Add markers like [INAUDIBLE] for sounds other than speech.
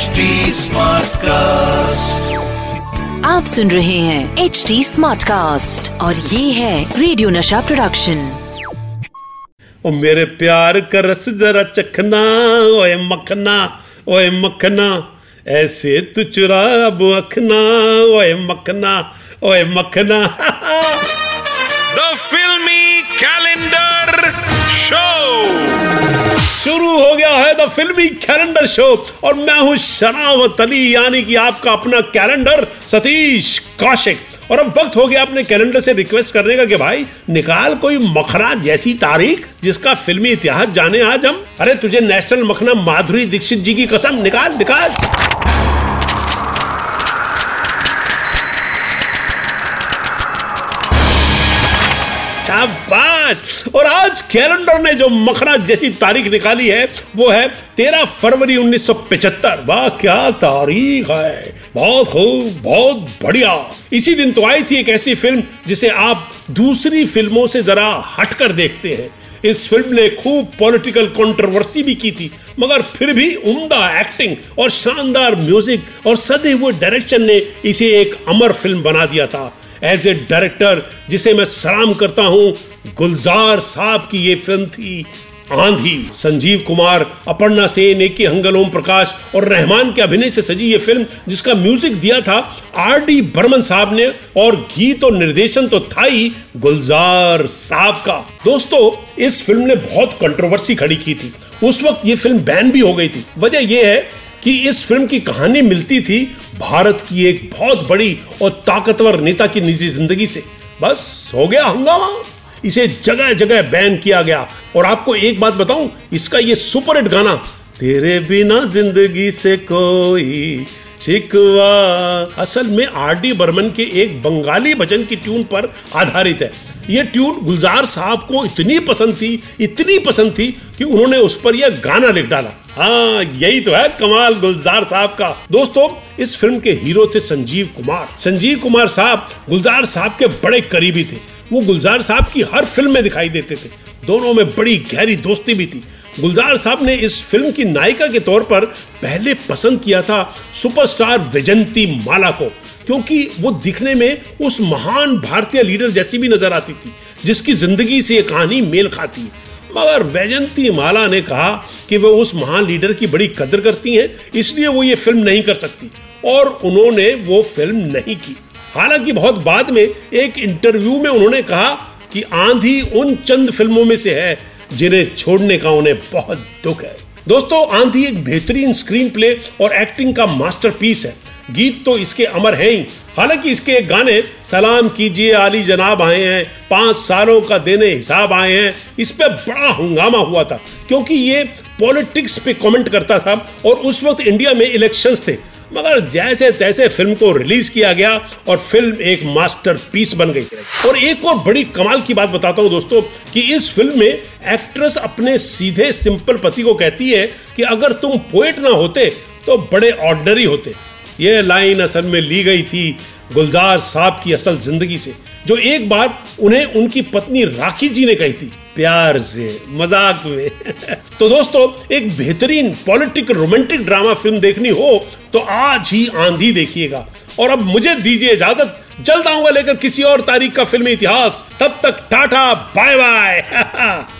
HD cast आप सुन रहे हैं एच डी स्मार्ट कास्ट और ये है रेडियो नशा प्रोडक्शन ओ मेरे प्यार का रस जरा चखना ओए मखना ओए मखना ऐसे तू चुरा अब अखना ओए मखना ओए मखना। [LAUGHS] द फिल्मी Calendar. Show. शुरू हो गया है द फिल्मी कैलेंडर शो और मैं हूँ शरावत अली, यानी कि आपका अपना कैलेंडर सतीश कौशिक। और अब वक्त हो गया अपने कैलेंडर से रिक्वेस्ट करने का कि भाई, निकाल कोई मखना जैसी तारीख जिसका फिल्मी इतिहास जाने आज हम। अरे तुझे नेशनल मखना माधुरी दीक्षित जी की कसम, निकाल निकाल। शाबाश। और आज कैलेंडर ने जो मखना जैसी तारीख निकाली है, वो है तेरह फरवरी 1975 वाह, क्या तारीख है। बहुत खूब, बहुत बढ़िया। इसी दिन तो आई थी एक ऐसी फ़िल्म जिसे आप दूसरी फ़िल्मों से जरा हटकर देखते हैं। इस फ़िल्म ने खूब पॉलिटिकल कंट्रोवर्सी भी की थी, मगर फिर भी उम्दा एक्टिंग और शानदार म्यूज़िक और सदे हुए डायरेक्शन ने इसे एक अमर फ़िल्म बना दिया था। एज ए डायरेक्टर जिसे मैं सलाम करता हूँ, गुलजार साहब की ये फ़िल्म थी आंधी। संजीव कुमार, अपर्णा सेन ए के हंगल, ओम प्रकाश और रहमान के अभिनय से सजी ये फ़िल्म, जिसका म्यूज़िक दिया था आर डी बर्मन साहब ने और गीत और निर्देशन तो था ही गुलजार साहब का। दोस्तों, इस फ़िल्म ने बहुत कंट्रोवर्सी खड़ी की थी। उस वक्त ये फ़िल्म बैन भी हो गई थी। वजह यह है कि इस फ़िल्म की कहानी मिलती थी भारत की एक बहुत बड़ी और ताकतवर नेता की निजी ज़िंदगी से। बस हो गया हंगामा। इसे जगह जगह बैन किया गया। और आपको एक बात बताऊँ, इसका ये सुपर हिट गाना, तेरे बिना ज़िंदगी से कोई शिकवा। असल में आर डी बर्मन के एक बंगाली भजन की ट्यून पर आधारित है। ये ट्यून गुलजार साहब को इतनी पसंद थी, इतनी पसंद थी कि उन्होंने उस पर यह गाना लिख डाला। हाँ यही तो है कमाल गुलजार साहब का। दोस्तों, इस फ़िल्म के हीरो थे संजीव कुमार। संजीव कुमार साहब गुलजार साहब के बड़े करीबी थे। वो गुलजार साहब की हर फ़िल्म में दिखाई देते थे। दोनों में बड़ी गहरी दोस्ती भी थी। गुलजार साहब ने इस फ़िल्म की नायिका के तौर पर पहले पसंद किया था सुपरस्टार विजंती माला को, क्योंकि वो दिखने में उस महान भारतीय लीडर जैसी भी नज़र आती थी, जिसकी ज़िंदगी से ये कहानी मेल खाती है। मगर वैजंती माला ने कहा कि वो उस महान लीडर की बड़ी कदर करती हैं, इसलिए वो ये फ़िल्म नहीं कर सकती। और उन्होंने वो फ़िल्म नहीं की। हालाँकि बहुत बाद में एक इंटरव्यू में उन्होंने कहा कि आंधी उन चंद फ़िल्मों में से है, जिन्हें छोड़ने का उन्हें बहुत दुख है। दोस्तों, आंधी एक बेहतरीन स्क्रीन प्ले और एक्टिंग का मास्टरपीस है। गीत तो इसके अमर हैं ही। हालाँकि इसके गाने, सलाम कीजिए आली जनाब आए हैं, पाँच सालों का देने हिसाब आए हैं, इस पर बड़ा हंगामा हुआ था, क्योंकि ये पॉलिटिक्स पे कमेंट करता था और उस वक्त इंडिया में इलेक्शंस थे। मगर जैसे तैसे फ़िल्म को रिलीज़ किया गया और फ़िल्म एक मास्टर बन गई। और एक और बड़ी कमाल की बात बताता हूँ दोस्तों, कि इस फ़िल्म में एक्ट्रेस अपने सीधे सिंपल पति को कहती है कि अगर तुम पोएट ना होते तो बड़े ऑर्डनरी होते। यह लाइन असल में ली गई थी गुलजार साहब की असल ज़िंदगी से, जो एक बार उन्हें उनकी पत्नी राखी जी ने कही थी, प्यार से, मज़ाक में। [LAUGHS] तो दोस्तों, एक बेहतरीन पॉलिटिकल रोमांटिक ड्रामा फ़िल्म देखनी हो तो आज ही आंधी देखिएगा। और अब मुझे दीजिए इजाज़त, जल्द आऊँगा लेकर किसी और तारीख का फिल्मी इतिहास। तब तक टाटा बाय बाय [LAUGHS]